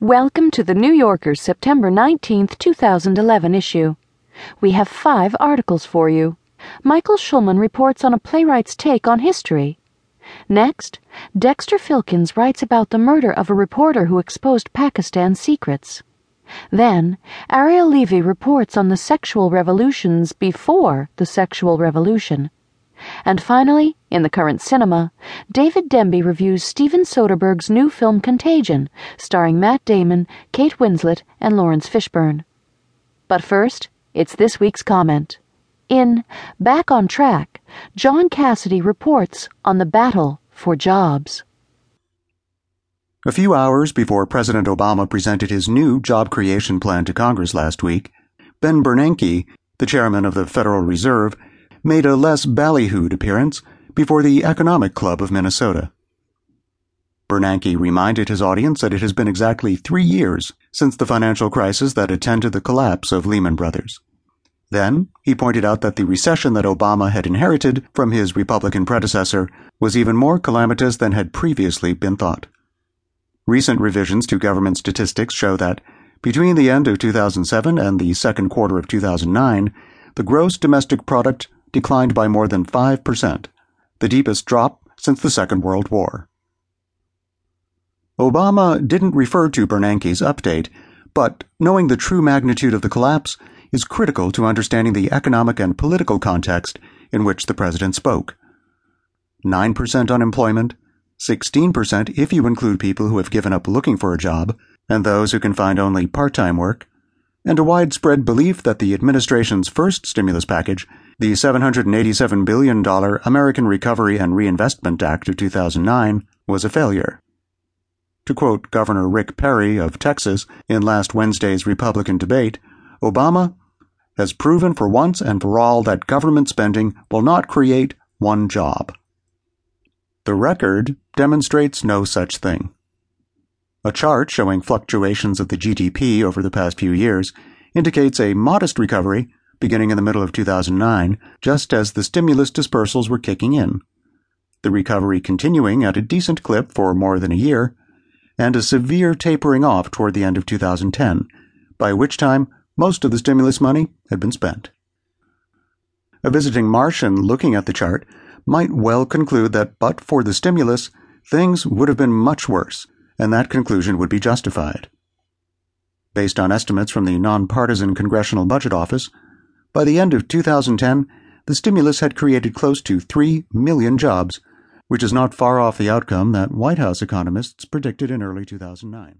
Welcome to the New Yorker's September 19th, 2011 issue. We have five articles for you. Michael Schulman reports on a playwright's take on history. Next, Dexter Filkins writes about the murder of a reporter who exposed Pakistan's secrets. Then, Ariel Levy reports on the sexual revolutions before the sexual revolution. And finally, in the current cinema, David Denby reviews Steven Soderbergh's new film Contagion, starring Matt Damon, Kate Winslet, and Laurence Fishburne. But first, it's this week's comment. In Back on Track, John Cassidy reports on the battle for jobs. A few hours before President Obama presented his new job creation plan to Congress last week, Ben Bernanke, the chairman of the Federal Reserve, made a less ballyhooed appearance before the Economic Club of Minnesota. Bernanke reminded his audience that it has been exactly three years since the financial crisis that attended the collapse of Lehman Brothers. Then, he pointed out that the recession that Obama had inherited from his Republican predecessor was even more calamitous than had previously been thought. Recent revisions to government statistics show that between the end of 2007 and the second quarter of 2009, the gross domestic product declined by more than 5%, the deepest drop since the Second World War. Obama didn't refer to Bernanke's update, but knowing the true magnitude of the collapse is critical to understanding the economic and political context in which the president spoke. 9% unemployment, 16% if you include people who have given up looking for a job, and those who can find only part time work, and a widespread belief that the administration's first stimulus package the $787 billion American Recovery and Reinvestment Act of 2009 was a failure. To quote Governor Rick Perry of Texas in last Wednesday's Republican debate, Obama has proven for once and for all that government spending will not create one job. The record demonstrates no such thing. A chart showing fluctuations of the GDP over the past few years indicates a modest recovery beginning in the middle of 2009, just as the stimulus dispersals were kicking in. The recovery continuing at a decent clip for more than a year, and a severe tapering off toward the end of 2010, by which time most of the stimulus money had been spent. A visiting Martian looking at the chart might well conclude that but for the stimulus, things would have been much worse, and that conclusion would be justified. Based on estimates from the nonpartisan Congressional Budget Office, by the end of 2010, the stimulus had created close to 3 million jobs, which is not far off the outcome that White House economists predicted in early 2009.